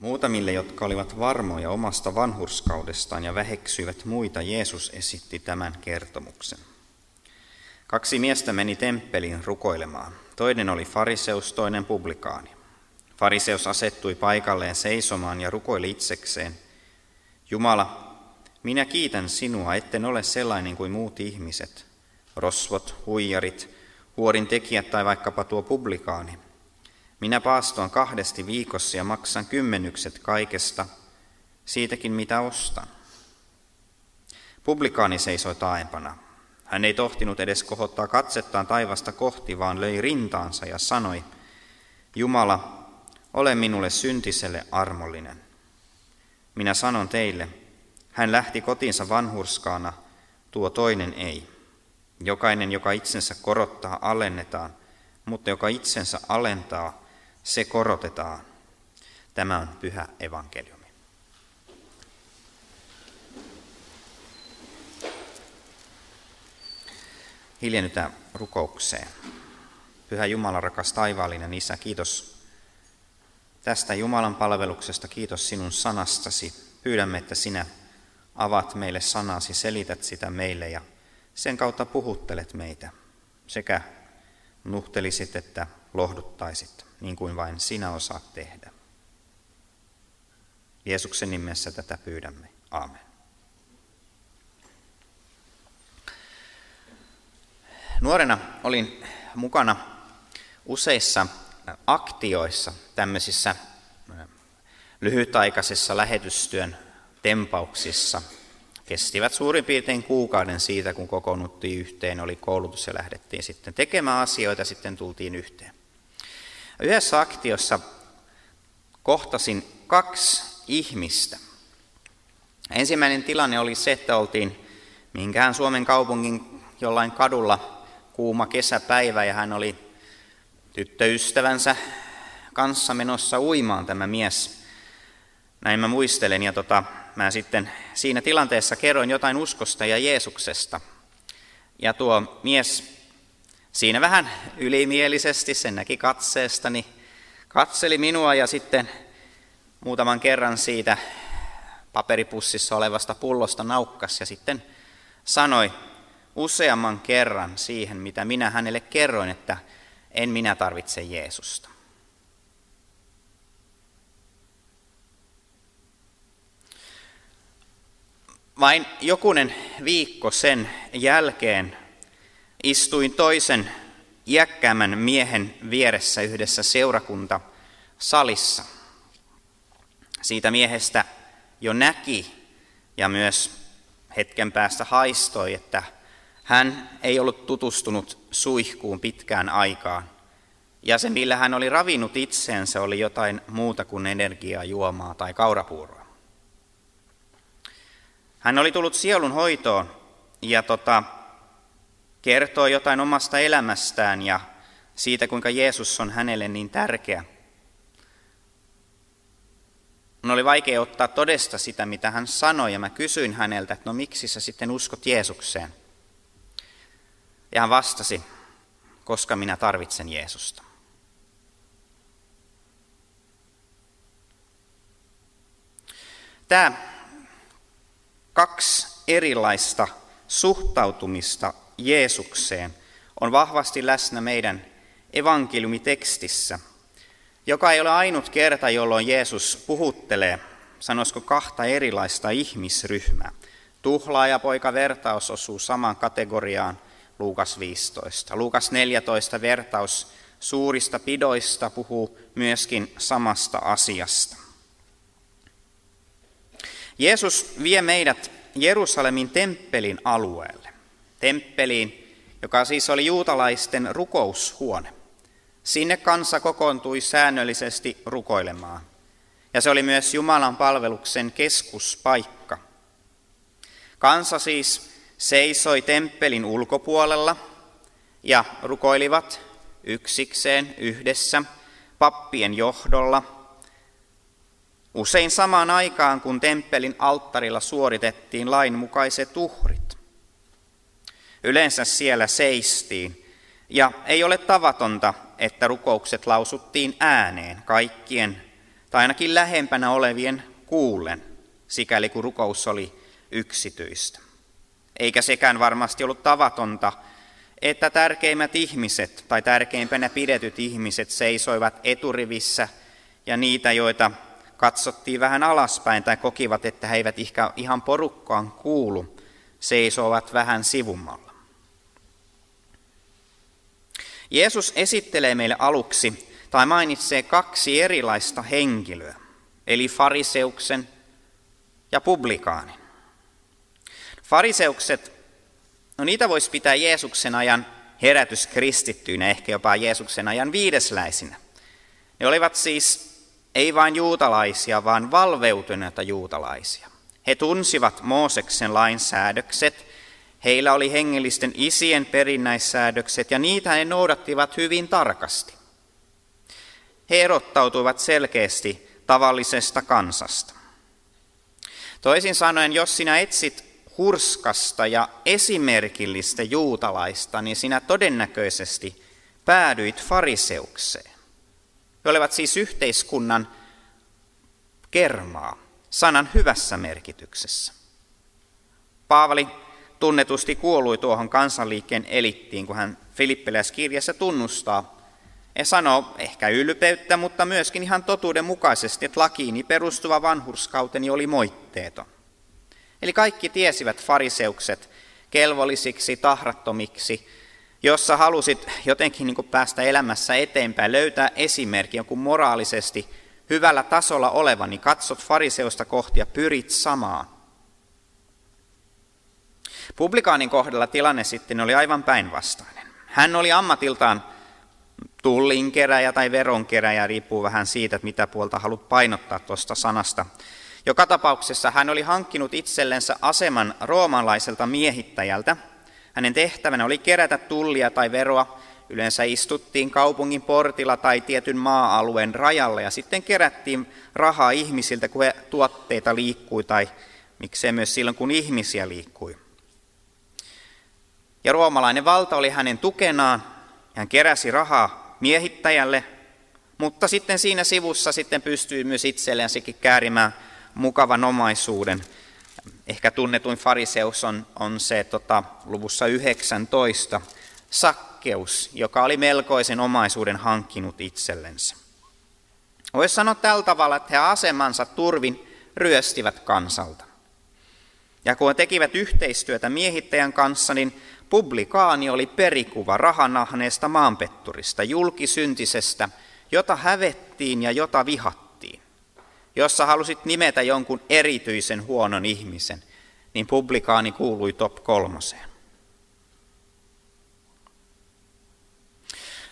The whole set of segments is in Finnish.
Muutamille, jotka olivat varmoja omasta vanhurskaudestaan ja väheksyivät muita, Jeesus esitti tämän kertomuksen. Kaksi miestä meni temppeliin rukoilemaan. Toinen oli fariseus, toinen publikaani. Fariseus asettui paikalleen seisomaan ja rukoili itsekseen. Jumala, minä kiitän sinua, etten ole sellainen kuin muut ihmiset, rosvot, huijarit, huorin tekijät tai vaikkapa tuo publikaani. Minä paastoan kahdesti viikossa ja maksan kymmenykset kaikesta, siitäkin mitä ostan. Publikaani seisoi taaempana. Hän ei tohtinut edes kohottaa katsettaan taivasta kohti, vaan löi rintaansa ja sanoi, Jumala, ole minulle syntiselle armollinen. Minä sanon teille, hän lähti kotiinsa vanhurskaana, tuo toinen ei. Jokainen, joka itsensä korottaa, alennetaan, mutta joka itsensä alentaa, se korotetaan. Tämä on pyhä evankeliumi. Hiljennytään rukoukseen. Pyhä Jumala, rakas taivaallinen Isä, kiitos tästä Jumalan palveluksesta, kiitos sinun sanastasi. Pyydämme, että sinä avat meille sanasi, selität sitä meille ja sen kautta puhuttelet meitä sekä nuhtelisit että lohduttaisit, niin kuin vain sinä osaat tehdä. Jeesuksen nimessä tätä pyydämme. Aamen. Nuorena olin mukana useissa aktioissa, tämmöisissä lyhytaikaisissa lähetystyön tempauksissa. Kestivät suurin piirtein kuukauden siitä, kun kokoonnuttiin yhteen, oli koulutus ja lähdettiin sitten tekemään asioita, sitten tultiin yhteen. Yhdessä aktiossa kohtasin kaksi ihmistä. Ensimmäinen tilanne oli se, että oltiin minkään Suomen kaupungin jollain kadulla kuuma kesäpäivä ja hän oli tyttöystävänsä kanssa menossa uimaan tämä mies. Näin mä muistelen ja tota, mä sitten siinä tilanteessa kerroin jotain uskosta ja Jeesuksesta. Ja tuo mies siinä vähän ylimielisesti, sen näki katseestani, katseli minua ja sitten muutaman kerran siitä paperipussissa olevasta pullosta naukkas ja sitten sanoi useamman kerran siihen, mitä minä hänelle kerroin, että en minä tarvitse Jeesusta. Vain jokunen viikko sen jälkeen istuin toisen iäkkäämmän miehen vieressä yhdessä seurakunta salissa. Siitä miehestä jo näki ja myös hetken päästä haistoi, että hän ei ollut tutustunut suihkuun pitkään aikaan. Ja se, millä hän oli ravinut itseensä, oli jotain muuta kuin energiaa, juomaa tai kaurapuuroa. Hän oli tullut sielun hoitoon ja tota, kertoo jotain omasta elämästään ja siitä, kuinka Jeesus on hänelle niin tärkeä. Minun oli vaikea ottaa todesta sitä, mitä hän sanoi, ja mä kysyin häneltä, että no miksi sä sitten uskot Jeesukseen? Ja hän vastasi, koska minä tarvitsen Jeesusta. Tämä kaksi erilaista suhtautumista Jeesukseen on vahvasti läsnä meidän evankeliumitekstissä, joka ei ole ainut kerta, jolloin Jeesus puhuttelee, sanoisiko kahta erilaista ihmisryhmää. Tuhlaajapoika vertaus osuu samaan kategoriaan Luukas 15. Luukas 14 vertaus suurista pidoista puhuu myöskin samasta asiasta. Jeesus vie meidät Jerusalemin temppelin alueelle. Temppeliin, joka siis oli juutalaisten rukoushuone. Sinne kansa kokoontui säännöllisesti rukoilemaan. Ja se oli myös Jumalan palveluksen keskuspaikka. Kansa siis seisoi temppelin ulkopuolella ja rukoilivat yksikseen yhdessä pappien johdolla – Usein samaan aikaan, kun temppelin alttarilla suoritettiin lainmukaiset uhrit. Yleensä siellä seistiin, ja ei ole tavatonta, että rukoukset lausuttiin ääneen kaikkien tai ainakin lähempänä olevien kuulen, sikäli kun rukous oli yksityistä. Eikä sekään varmasti ollut tavatonta, että tärkeimmät ihmiset tai tärkeimpänä pidetyt ihmiset seisoivat eturivissä ja niitä, joita katsottiin vähän alaspäin tai kokivat, että he eivät ihan porukkaan kuulu, seisovat vähän sivummalla. Jeesus esittelee meille aluksi tai mainitsee kaksi erilaista henkilöä, eli fariseuksen ja publikaanin. Fariseukset, no niitä voisi pitää Jeesuksen ajan herätyskristittyinä, ehkä jopa Jeesuksen ajan viidesläisinä. Ne olivat siis ei vain juutalaisia, vaan valveutuneita juutalaisia. He tunsivat Mooseksen lainsäädökset, heillä oli hengellisten isien perinnäissäädökset ja niitä he noudattivat hyvin tarkasti. He erottautuivat selkeästi tavallisesta kansasta. Toisin sanoen, jos sinä etsit hurskasta ja esimerkillistä juutalaista, niin sinä todennäköisesti päädyit fariseukseen. He olivat siis yhteiskunnan kermaa, sanan hyvässä merkityksessä. Paavali tunnetusti kuolui tuohon kansanliikkeen elittiin, kun hän Filippiläiskirjassa tunnustaa ja sanoo ehkä ylpeyttä, mutta myöskin ihan totuuden mukaisesti, että lakiini perustuva vanhurskauteni oli moitteeton. Eli kaikki tiesivät fariseukset kelvollisiksi, tahrattomiksi, jossa halusit jotenkin niin päästä elämässä eteenpäin, löytää esimerkki jonkun moraalisesti hyvällä tasolla oleva, niin katsot fariseusta kohti ja pyrit samaan. Publikaanin kohdalla tilanne sitten oli aivan päinvastainen. Hän oli ammatiltaan tullinkeräjä tai veronkeräjä, riippuu vähän siitä, mitä puolta haluat painottaa tuosta sanasta. Joka tapauksessa hän oli hankkinut itsellensä aseman roomalaiselta miehittäjältä. Hänen tehtävänä oli kerätä tullia tai veroa. Yleensä istuttiin kaupungin portilla tai tietyn maa-alueen rajalla ja sitten kerättiin rahaa ihmisiltä, kun he tuotteita liikkui tai miksei myös silloin, kun ihmisiä liikkui. Ja roomalainen valta oli hänen tukenaan. Hän keräsi rahaa miehittäjälle, mutta sitten siinä sivussa sitten pystyi myös itselleen sekin käärimään mukavan omaisuuden. Ehkä tunnetuin fariseus on, on se tota, luvussa 19, sakkeus, joka oli melkoisen omaisuuden hankkinut itsellensä. Voisi sanoa tällä tavalla, että he asemansa turvin ryöstivät kansalta. Ja kun he tekivät yhteistyötä miehittäjän kanssa, niin publikaani oli perikuva rahanahneesta maanpetturista, julkisyntisestä, jota hävettiin ja jota vihattiin jossa halusit nimetä jonkun erityisen huonon ihmisen, niin publikaani kuului top kolmoseen.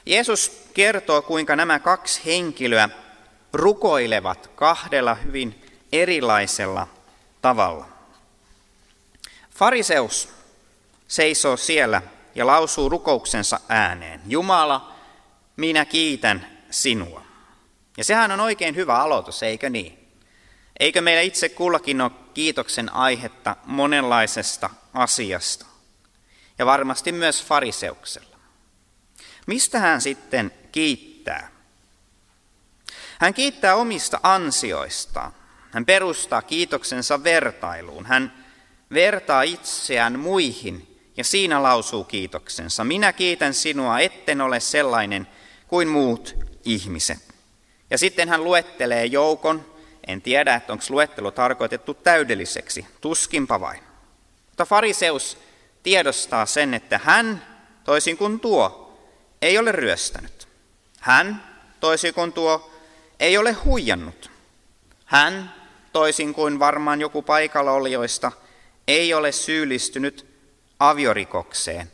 Jeesus kertoo, kuinka nämä kaksi henkilöä rukoilevat kahdella hyvin erilaisella tavalla. Fariseus seisoo siellä ja lausuu rukouksensa ääneen. Jumala, minä kiitän sinua. Ja sehän on oikein hyvä aloitus, eikö niin? Eikö meillä itse kullakin ole kiitoksen aihetta monenlaisesta asiasta? Ja varmasti myös fariseuksella. Mistä hän sitten kiittää? Hän kiittää omista ansioistaan. Hän perustaa kiitoksensa vertailuun. Hän vertaa itseään muihin ja siinä lausuu kiitoksensa. Minä kiitän sinua, etten ole sellainen kuin muut ihmiset. Ja sitten hän luettelee joukon, en tiedä, että onko luettelo tarkoitettu täydelliseksi, tuskinpa vain. Mutta fariseus tiedostaa sen, että hän, toisin kuin tuo, ei ole ryöstänyt. Hän, toisin kuin tuo, ei ole huijannut. Hän, toisin kuin varmaan joku paikalla olijoista, ei ole syyllistynyt aviorikokseen.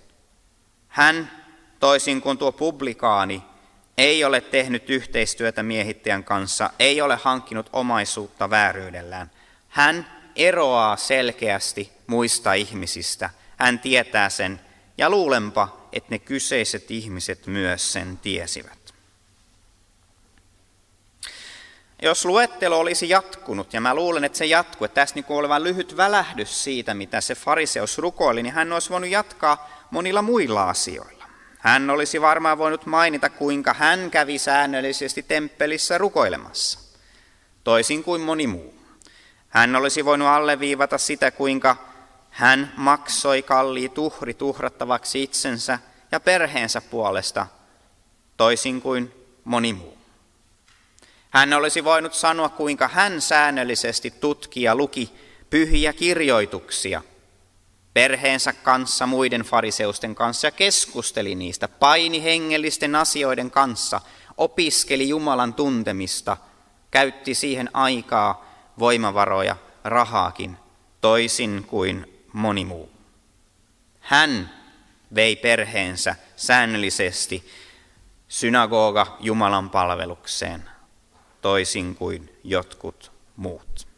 Hän, toisin kuin tuo publikaani, ei ole tehnyt yhteistyötä miehittäjän kanssa, ei ole hankkinut omaisuutta vääryydellään. Hän eroaa selkeästi muista ihmisistä. Hän tietää sen ja luulenpa, että ne kyseiset ihmiset myös sen tiesivät. Jos luettelo olisi jatkunut, ja mä luulen, että se jatkuu, että tässä niin olevan lyhyt välähdys siitä, mitä se fariseus rukoili, niin hän olisi voinut jatkaa monilla muilla asioilla. Hän olisi varmaan voinut mainita, kuinka hän kävi säännöllisesti temppelissä rukoilemassa. toisin kuin moni muu. Hän olisi voinut alleviivata sitä, kuinka hän maksoi kalli tuhri tuhrattavaksi itsensä ja perheensä puolesta, toisin kuin moni muu. Hän olisi voinut sanoa, kuinka hän säännöllisesti tutki ja luki pyhiä kirjoituksia perheensä kanssa, muiden fariseusten kanssa ja keskusteli niistä, paini hengellisten asioiden kanssa, opiskeli Jumalan tuntemista, käytti siihen aikaa, voimavaroja, rahaakin, toisin kuin moni muu. Hän vei perheensä säännöllisesti synagoga Jumalan palvelukseen, toisin kuin jotkut muut.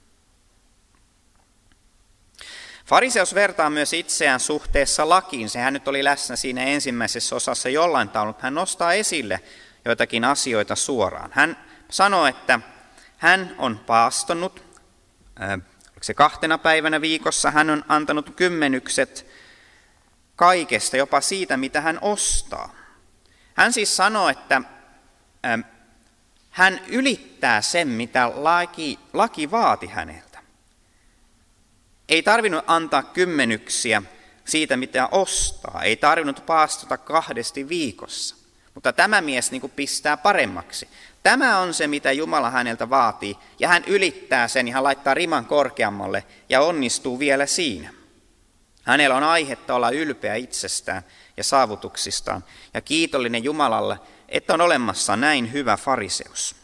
Fariseus vertaa myös itseään suhteessa lakiin. Sehän nyt oli läsnä siinä ensimmäisessä osassa jollain tavalla, mutta hän nostaa esille joitakin asioita suoraan. Hän sanoo, että hän on paastonut, se kahtena päivänä viikossa, hän on antanut kymmenykset kaikesta, jopa siitä, mitä hän ostaa. Hän siis sanoo, että hän ylittää sen, mitä laki, laki vaati häneltä. Ei tarvinnut antaa kymmenyksiä siitä, mitä ostaa. Ei tarvinnut paastota kahdesti viikossa. Mutta tämä mies niin pistää paremmaksi. Tämä on se, mitä Jumala häneltä vaatii, ja hän ylittää sen ja hän laittaa riman korkeammalle ja onnistuu vielä siinä. Hänellä on aihetta olla ylpeä itsestään ja saavutuksistaan ja kiitollinen Jumalalle, että on olemassa näin hyvä fariseus.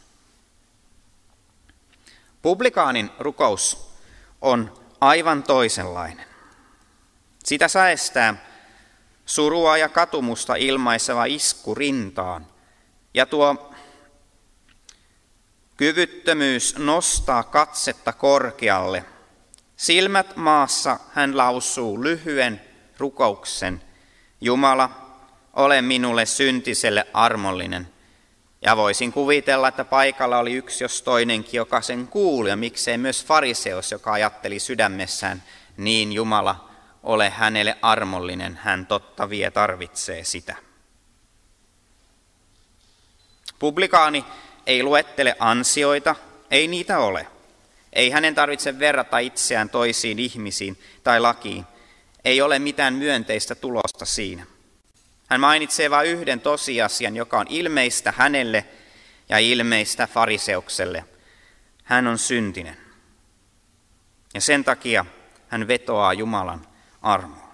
Publikaanin rukous on aivan toisenlainen. Sitä säestää surua ja katumusta ilmaiseva isku rintaan, ja tuo kyvyttömyys nostaa katsetta korkealle. Silmät maassa hän lausuu lyhyen rukouksen. Jumala, ole minulle syntiselle armollinen. Ja voisin kuvitella, että paikalla oli yksi jos toinenkin, joka sen kuuli, ja miksei myös fariseus, joka ajatteli sydämessään, niin Jumala, ole hänelle armollinen, hän totta vie tarvitsee sitä. Publikaani ei luettele ansioita, ei niitä ole. Ei hänen tarvitse verrata itseään toisiin ihmisiin tai lakiin. Ei ole mitään myönteistä tulosta siinä. Hän mainitsee vain yhden tosiasian, joka on ilmeistä hänelle ja ilmeistä fariseukselle. Hän on syntinen. Ja sen takia hän vetoaa Jumalan armoon.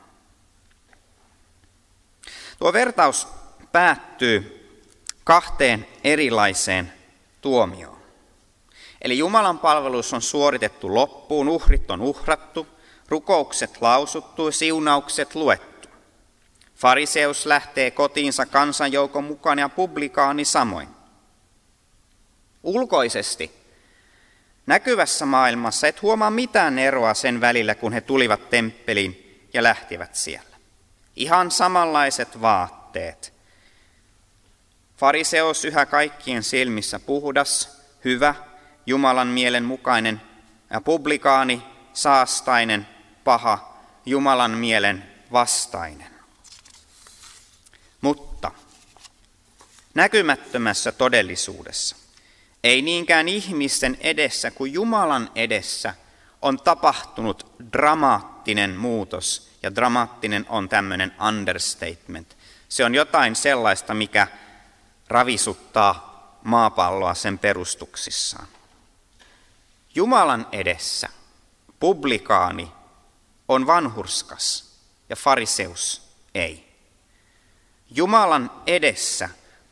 Tuo vertaus päättyy kahteen erilaiseen tuomioon. Eli Jumalan palvelus on suoritettu loppuun, uhrit on uhrattu, rukoukset lausuttu siunaukset luettu. Fariseus lähtee kotiinsa kansanjoukon mukaan ja publikaani samoin. Ulkoisesti näkyvässä maailmassa et huomaa mitään eroa sen välillä, kun he tulivat temppeliin ja lähtivät siellä. Ihan samanlaiset vaatteet – Fariseos yhä kaikkien silmissä puhdas, hyvä, Jumalan mielen mukainen ja publikaani, saastainen, paha, Jumalan mielen vastainen. Mutta näkymättömässä todellisuudessa, ei niinkään ihmisten edessä kuin Jumalan edessä, on tapahtunut dramaattinen muutos. Ja dramaattinen on tämmöinen understatement. Se on jotain sellaista, mikä ravisuttaa maapalloa sen perustuksissaan. Jumalan edessä publikaani on vanhurskas ja fariseus ei. Jumalan edessä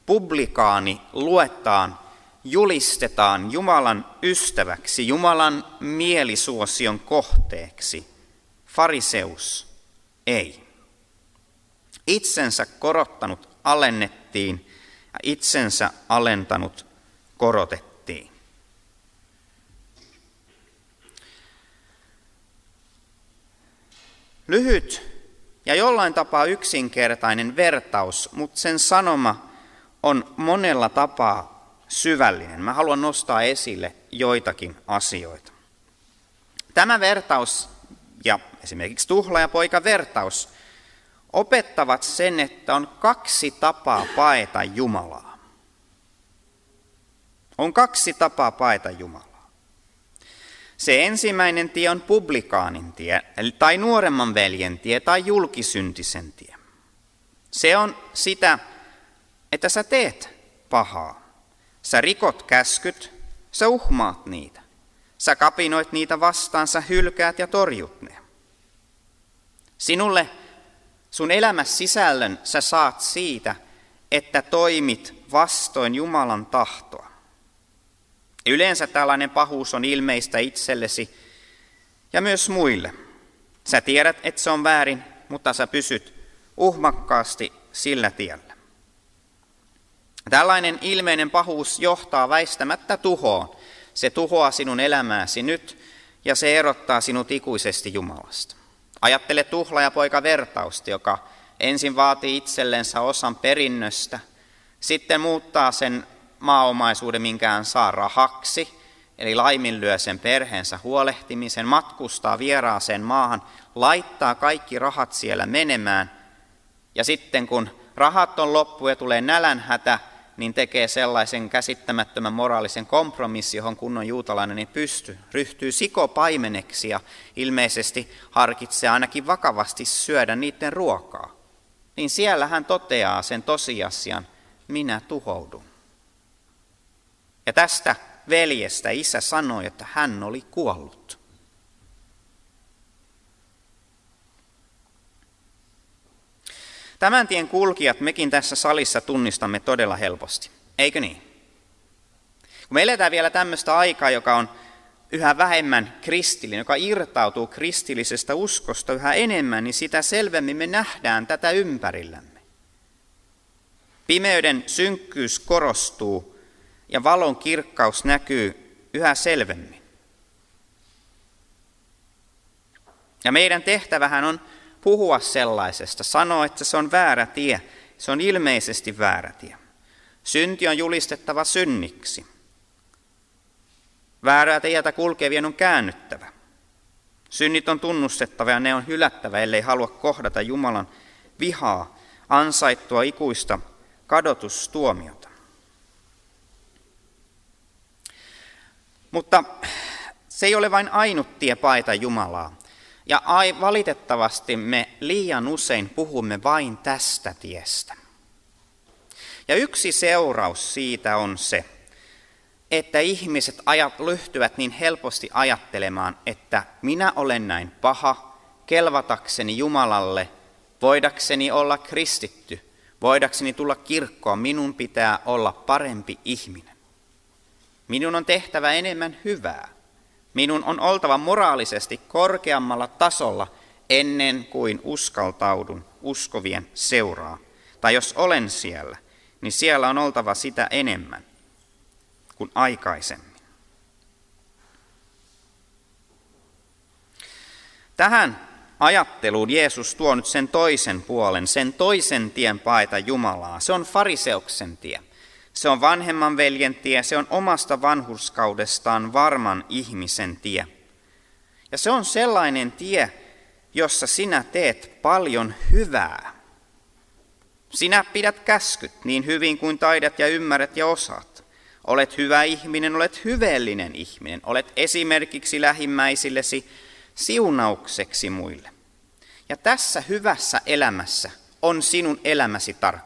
publikaani luetaan, julistetaan Jumalan ystäväksi, Jumalan mielisuosion kohteeksi. Fariseus ei. Itsensä korottanut alennettiin ja itsensä alentanut korotettiin. Lyhyt ja jollain tapaa yksinkertainen vertaus, mutta sen sanoma on monella tapaa syvällinen. Mä haluan nostaa esille joitakin asioita. Tämä vertaus ja esimerkiksi tuhla ja poika vertaus opettavat sen, että on kaksi tapaa paeta Jumalaa. On kaksi tapaa paeta Jumalaa. Se ensimmäinen tie on publikaanin tie, tai nuoremman veljen tie, tai julkisyntisen tie. Se on sitä, että sä teet pahaa. Sä rikot käskyt, sä uhmaat niitä. Sä kapinoit niitä vastaan, sä hylkäät ja torjut ne. Sinulle sun elämässä sisällön sä saat siitä, että toimit vastoin Jumalan tahtoa. Yleensä tällainen pahuus on ilmeistä itsellesi ja myös muille. Sä tiedät, että se on väärin, mutta sä pysyt uhmakkaasti sillä tiellä. Tällainen ilmeinen pahuus johtaa väistämättä tuhoon. Se tuhoaa sinun elämääsi nyt ja se erottaa sinut ikuisesti Jumalasta. Ajattele tuhla poika vertausta, joka ensin vaatii itsellensä osan perinnöstä, sitten muuttaa sen maaomaisuuden, minkään saa rahaksi, eli laiminlyö sen perheensä huolehtimisen, matkustaa vieraaseen maahan, laittaa kaikki rahat siellä menemään, ja sitten kun rahat on loppu ja tulee nälänhätä, niin tekee sellaisen käsittämättömän moraalisen kompromissi, johon kunnon juutalainen ei pysty. Ryhtyy sikopaimeneksi ja ilmeisesti harkitsee ainakin vakavasti syödä niiden ruokaa. Niin siellä hän toteaa sen tosiasian, minä tuhoudun. Ja tästä veljestä isä sanoi, että hän oli kuollut. Tämän tien kulkijat mekin tässä salissa tunnistamme todella helposti, eikö niin? Kun me eletään vielä tämmöistä aikaa, joka on yhä vähemmän kristillinen, joka irtautuu kristillisestä uskosta yhä enemmän, niin sitä selvemmin me nähdään tätä ympärillämme. Pimeyden synkkyys korostuu ja valon kirkkaus näkyy yhä selvemmin. Ja meidän tehtävähän on puhua sellaisesta, sanoa, että se on väärä tie. Se on ilmeisesti väärä tie. Synti on julistettava synniksi. Väärää tietä kulkevien on käännyttävä. Synnit on tunnustettava ja ne on hylättävä, ellei halua kohdata Jumalan vihaa, ansaittua ikuista kadotustuomiota. Mutta se ei ole vain ainut tie paita Jumalaa. Ja ai, valitettavasti me liian usein puhumme vain tästä tiestä. Ja yksi seuraus siitä on se, että ihmiset ajat, lyhtyvät niin helposti ajattelemaan, että minä olen näin paha, kelvatakseni Jumalalle, voidakseni olla kristitty, voidakseni tulla kirkkoon, minun pitää olla parempi ihminen. Minun on tehtävä enemmän hyvää. Minun on oltava moraalisesti korkeammalla tasolla ennen kuin uskaltaudun uskovien seuraa. Tai jos olen siellä, niin siellä on oltava sitä enemmän kuin aikaisemmin. Tähän ajatteluun Jeesus tuo nyt sen toisen puolen, sen toisen tien paeta Jumalaa. Se on fariseuksen tie. Se on vanhemman veljen tie, se on omasta vanhurskaudestaan varman ihmisen tie. Ja se on sellainen tie, jossa sinä teet paljon hyvää. Sinä pidät käskyt niin hyvin kuin taidat ja ymmärrät ja osaat. Olet hyvä ihminen, olet hyveellinen ihminen, olet esimerkiksi lähimmäisillesi siunaukseksi muille. Ja tässä hyvässä elämässä on sinun elämäsi tarkoitus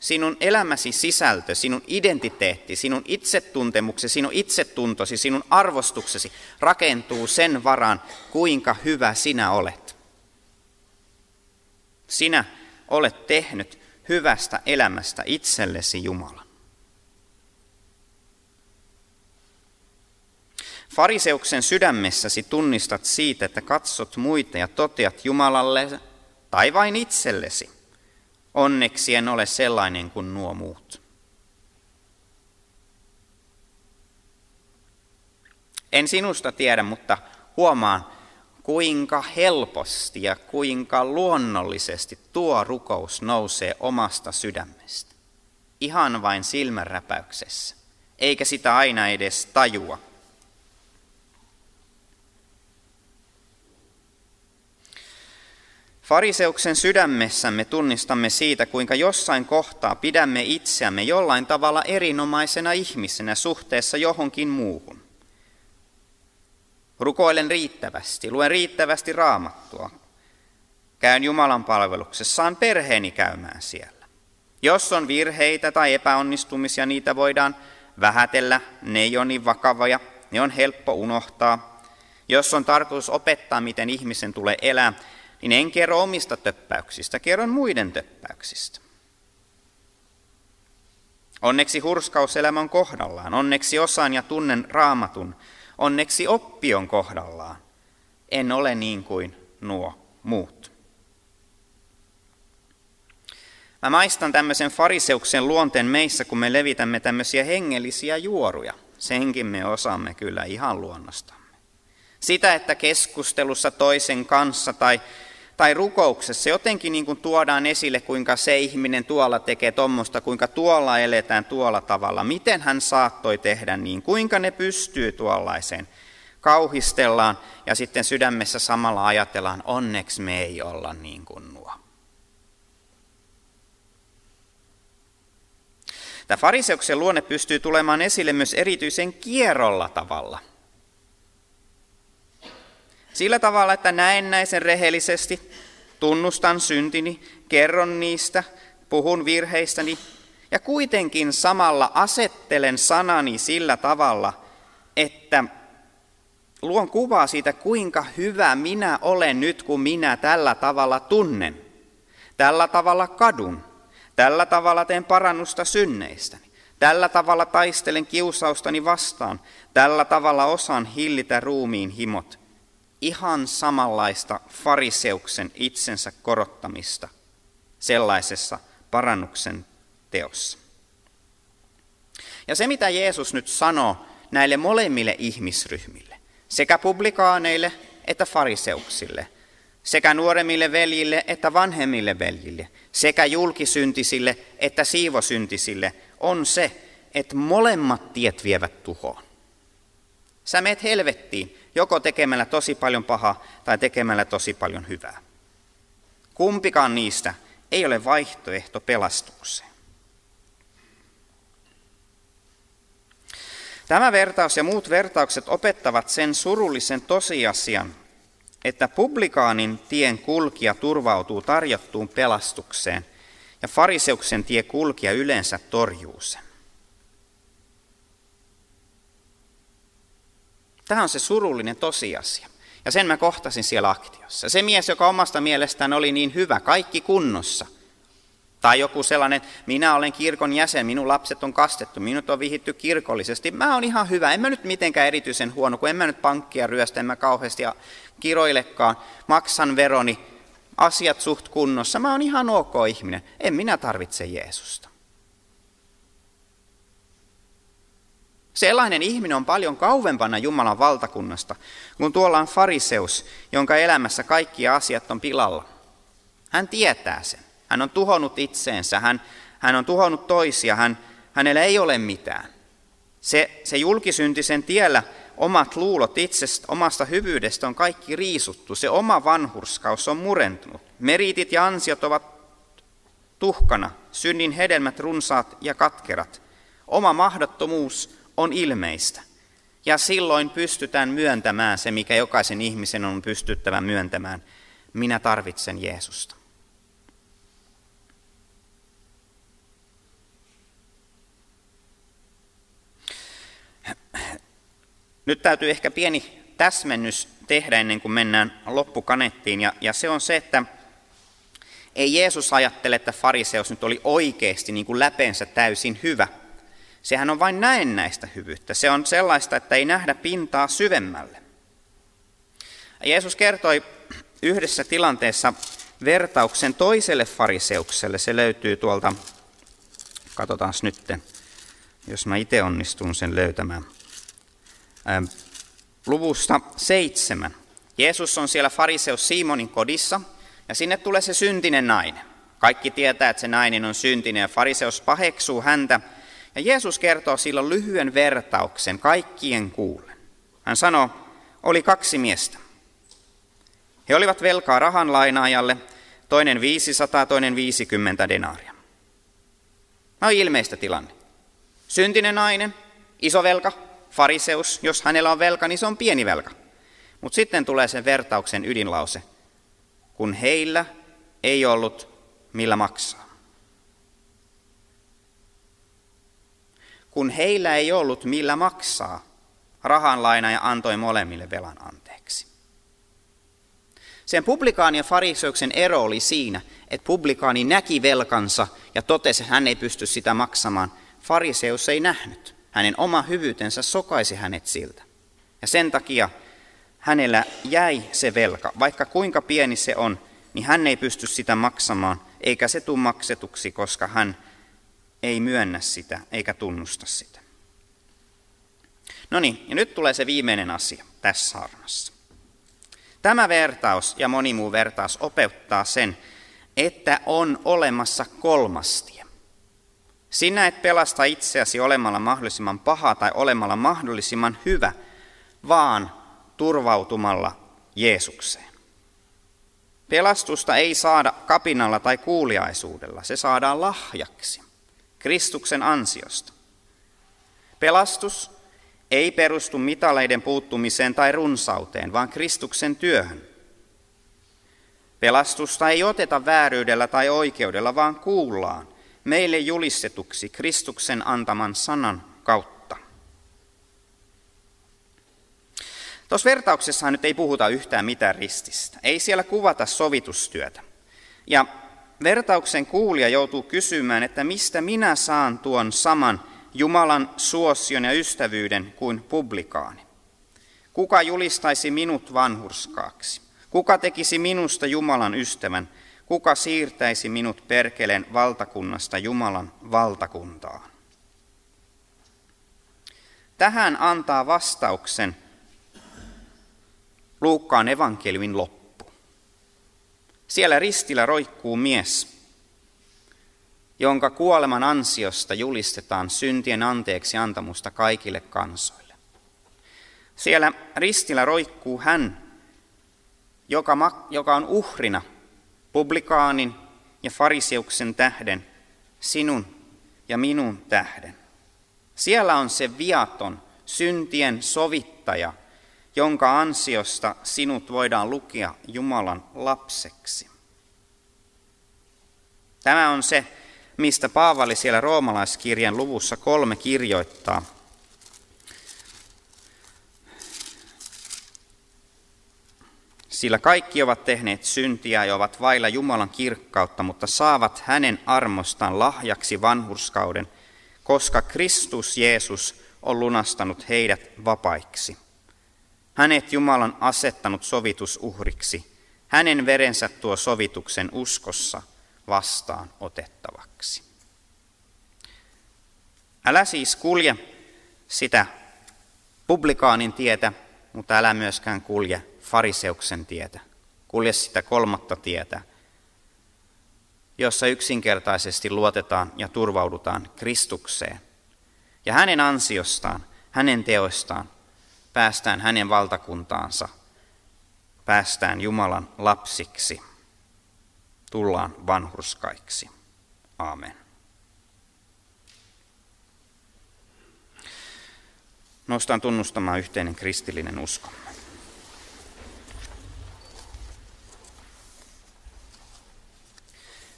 sinun elämäsi sisältö, sinun identiteetti, sinun itsetuntemuksesi, sinun itsetuntosi, sinun arvostuksesi rakentuu sen varaan, kuinka hyvä sinä olet. Sinä olet tehnyt hyvästä elämästä itsellesi Jumalan. Fariseuksen sydämessäsi tunnistat siitä, että katsot muita ja toteat Jumalalle tai vain itsellesi – Onneksi en ole sellainen kuin nuo muut. En sinusta tiedä, mutta huomaan, kuinka helposti ja kuinka luonnollisesti tuo rukous nousee omasta sydämestä. Ihan vain silmänräpäyksessä, eikä sitä aina edes tajua. Fariseuksen sydämessämme tunnistamme siitä, kuinka jossain kohtaa pidämme itseämme jollain tavalla erinomaisena ihmisenä suhteessa johonkin muuhun. Rukoilen riittävästi, luen riittävästi raamattua. Käyn Jumalan palveluksessa, saan perheeni käymään siellä. Jos on virheitä tai epäonnistumisia, niitä voidaan vähätellä, ne ei ole niin vakavia, ne on helppo unohtaa. Jos on tarkoitus opettaa, miten ihmisen tulee elää, niin en kerro omista töppäyksistä, kerron muiden töppäyksistä. Onneksi hurskauselämä on kohdallaan, onneksi osaan ja tunnen raamatun, onneksi oppi on kohdallaan. En ole niin kuin nuo muut. Mä maistan tämmöisen fariseuksen luonteen meissä, kun me levitämme tämmöisiä hengellisiä juoruja. Senkin me osaamme kyllä ihan luonnostamme. Sitä, että keskustelussa toisen kanssa tai tai rukouksessa jotenkin niin kuin tuodaan esille, kuinka se ihminen tuolla tekee tuommoista, kuinka tuolla eletään tuolla tavalla, miten hän saattoi tehdä niin, kuinka ne pystyy tuollaiseen. Kauhistellaan ja sitten sydämessä samalla ajatellaan, onneksi me ei olla niin kuin nuo. Tämä fariseuksen luonne pystyy tulemaan esille myös erityisen kierrolla tavalla – sillä tavalla, että näennäisen rehellisesti tunnustan syntini, kerron niistä, puhun virheistäni ja kuitenkin samalla asettelen sanani sillä tavalla, että luon kuvaa siitä, kuinka hyvä minä olen nyt, kun minä tällä tavalla tunnen. Tällä tavalla kadun. Tällä tavalla teen parannusta synneistäni. Tällä tavalla taistelen kiusaustani vastaan. Tällä tavalla osaan hillitä ruumiin himot ihan samanlaista fariseuksen itsensä korottamista sellaisessa parannuksen teossa. Ja se, mitä Jeesus nyt sanoo näille molemmille ihmisryhmille, sekä publikaaneille että fariseuksille, sekä nuoremmille veljille että vanhemmille veljille, sekä julkisyntisille että siivosyntisille, on se, että molemmat tiet vievät tuhoon. Sä meet helvettiin, joko tekemällä tosi paljon pahaa tai tekemällä tosi paljon hyvää. Kumpikaan niistä ei ole vaihtoehto pelastukseen. Tämä vertaus ja muut vertaukset opettavat sen surullisen tosiasian, että publikaanin tien kulkija turvautuu tarjottuun pelastukseen ja fariseuksen tie kulkija yleensä torjuu sen. Tämä on se surullinen tosiasia. Ja sen mä kohtasin siellä aktiossa. Se mies, joka omasta mielestään oli niin hyvä, kaikki kunnossa. Tai joku sellainen, minä olen kirkon jäsen, minun lapset on kastettu, minut on vihitty kirkollisesti. Mä oon ihan hyvä, en mä nyt mitenkään erityisen huono, kun en mä nyt pankkia ryöstä, en mä kauheasti kiroilekaan. Maksan veroni, asiat suht kunnossa, mä oon ihan ok ihminen. En minä tarvitse Jeesusta. Sellainen ihminen on paljon kauempana Jumalan valtakunnasta kun tuolla on fariseus, jonka elämässä kaikki asiat on pilalla. Hän tietää sen. Hän on tuhonnut itseensä, hän, hän on tuhonnut toisia, hän, hänellä ei ole mitään. Se, se julkisyntisen tiellä omat luulot itsestä, omasta hyvyydestä on kaikki riisuttu. Se oma vanhurskaus on murentunut. Meritit ja ansiot ovat tuhkana, synnin hedelmät runsaat ja katkerat. Oma mahdottomuus on ilmeistä. Ja silloin pystytään myöntämään se, mikä jokaisen ihmisen on pystyttävä myöntämään. Minä tarvitsen Jeesusta. Nyt täytyy ehkä pieni täsmennys tehdä ennen kuin mennään loppukanettiin. Ja, ja se on se, että ei Jeesus ajattele, että fariseus nyt oli oikeasti niin kuin läpeensä täysin hyvä – Sehän on vain näennäistä hyvyyttä. Se on sellaista, että ei nähdä pintaa syvemmälle. Jeesus kertoi yhdessä tilanteessa vertauksen toiselle fariseukselle. Se löytyy tuolta, katsotaan nyt, jos mä itse onnistun sen löytämään. Ähm, luvusta seitsemän. Jeesus on siellä fariseus Simonin kodissa ja sinne tulee se syntinen nainen. Kaikki tietää, että se nainen on syntinen ja fariseus paheksuu häntä ja Jeesus kertoo silloin lyhyen vertauksen kaikkien kuulen. Hän sanoo, oli kaksi miestä. He olivat velkaa rahan lainaajalle, toinen 500, toinen 50 denaaria. No ilmeistä tilanne. Syntinen nainen, iso velka, fariseus, jos hänellä on velka, niin se on pieni velka. Mutta sitten tulee sen vertauksen ydinlause, kun heillä ei ollut millä maksaa. Kun heillä ei ollut millä maksaa, rahanlainaja antoi molemmille velan anteeksi. Sen publikaan ja fariseuksen ero oli siinä, että publikaani näki velkansa ja totesi, että hän ei pysty sitä maksamaan. Fariseus ei nähnyt. Hänen oma hyvyytensä sokaisi hänet siltä. Ja sen takia hänellä jäi se velka. Vaikka kuinka pieni se on, niin hän ei pysty sitä maksamaan, eikä se tule maksetuksi, koska hän ei myönnä sitä eikä tunnusta sitä. No niin, ja nyt tulee se viimeinen asia tässä saarnassa. Tämä vertaus ja moni muu vertaus opettaa sen, että on olemassa kolmas tie. Sinä et pelasta itseäsi olemalla mahdollisimman paha tai olemalla mahdollisimman hyvä, vaan turvautumalla Jeesukseen. Pelastusta ei saada kapinalla tai kuuliaisuudella, se saadaan lahjaksi, Kristuksen ansiosta. Pelastus ei perustu mitaleiden puuttumiseen tai runsauteen, vaan Kristuksen työhön. Pelastusta ei oteta vääryydellä tai oikeudella, vaan kuullaan meille julistetuksi Kristuksen antaman sanan kautta. Tuossa vertauksessa nyt ei puhuta yhtään mitään rististä. Ei siellä kuvata sovitustyötä. Ja vertauksen kuulija joutuu kysymään, että mistä minä saan tuon saman Jumalan suosion ja ystävyyden kuin publikaani. Kuka julistaisi minut vanhurskaaksi? Kuka tekisi minusta Jumalan ystävän? Kuka siirtäisi minut perkeleen valtakunnasta Jumalan valtakuntaan? Tähän antaa vastauksen Luukkaan evankeliumin loppu. Siellä ristillä roikkuu mies, jonka kuoleman ansiosta julistetaan syntien anteeksi antamusta kaikille kansoille. Siellä ristillä roikkuu hän, joka, joka on uhrina publikaanin ja fariseuksen tähden, sinun ja minun tähden. Siellä on se viaton, syntien sovittaja, jonka ansiosta sinut voidaan lukea Jumalan lapseksi. Tämä on se mistä Paavali siellä roomalaiskirjan luvussa kolme kirjoittaa. Sillä kaikki ovat tehneet syntiä ja ovat vailla Jumalan kirkkautta, mutta saavat hänen armostaan lahjaksi vanhurskauden, koska Kristus Jeesus on lunastanut heidät vapaiksi. Hänet Jumalan asettanut sovitusuhriksi. Hänen verensä tuo sovituksen uskossa vastaan otettavaksi. Älä siis kulje sitä publikaanin tietä, mutta älä myöskään kulje fariseuksen tietä. Kulje sitä kolmatta tietä, jossa yksinkertaisesti luotetaan ja turvaudutaan Kristukseen. Ja hänen ansiostaan, hänen teoistaan päästään hänen valtakuntaansa, päästään Jumalan lapsiksi tullaan vanhurskaiksi. Aamen. Nostan tunnustamaan yhteinen kristillinen uskomme.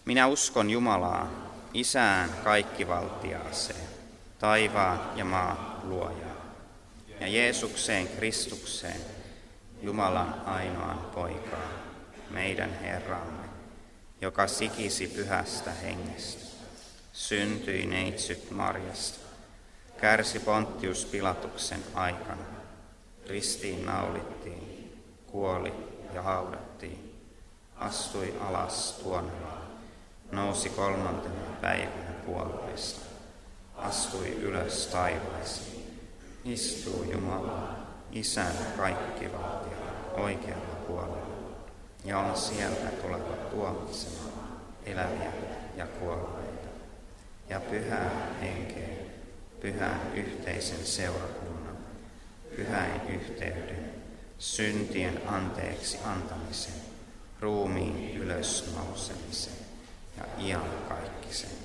Minä uskon Jumalaa, Isään kaikkivaltiaaseen, taivaan ja maan luojaa, ja Jeesukseen Kristukseen, Jumalan ainoan poikaa, meidän Herramme, joka sikisi pyhästä hengestä, syntyi neitsyt Marjasta, kärsi Pontius Pilatuksen aikana, ristiin naulittiin, kuoli ja haudattiin, astui alas tuonelaan, nousi kolmantena päivänä kuolleista, astui ylös taivaisiin, istuu Jumala, Isän kaikkivaltiaan oikealla puolella ja on sieltä tuleva tuomitsemaan eläviä ja kuolleita. Ja pyhää henkeä, pyhän yhteisen seurakunnan, pyhäin yhteyden, syntien anteeksi antamisen, ruumiin ylösnousemisen ja iankaikkisen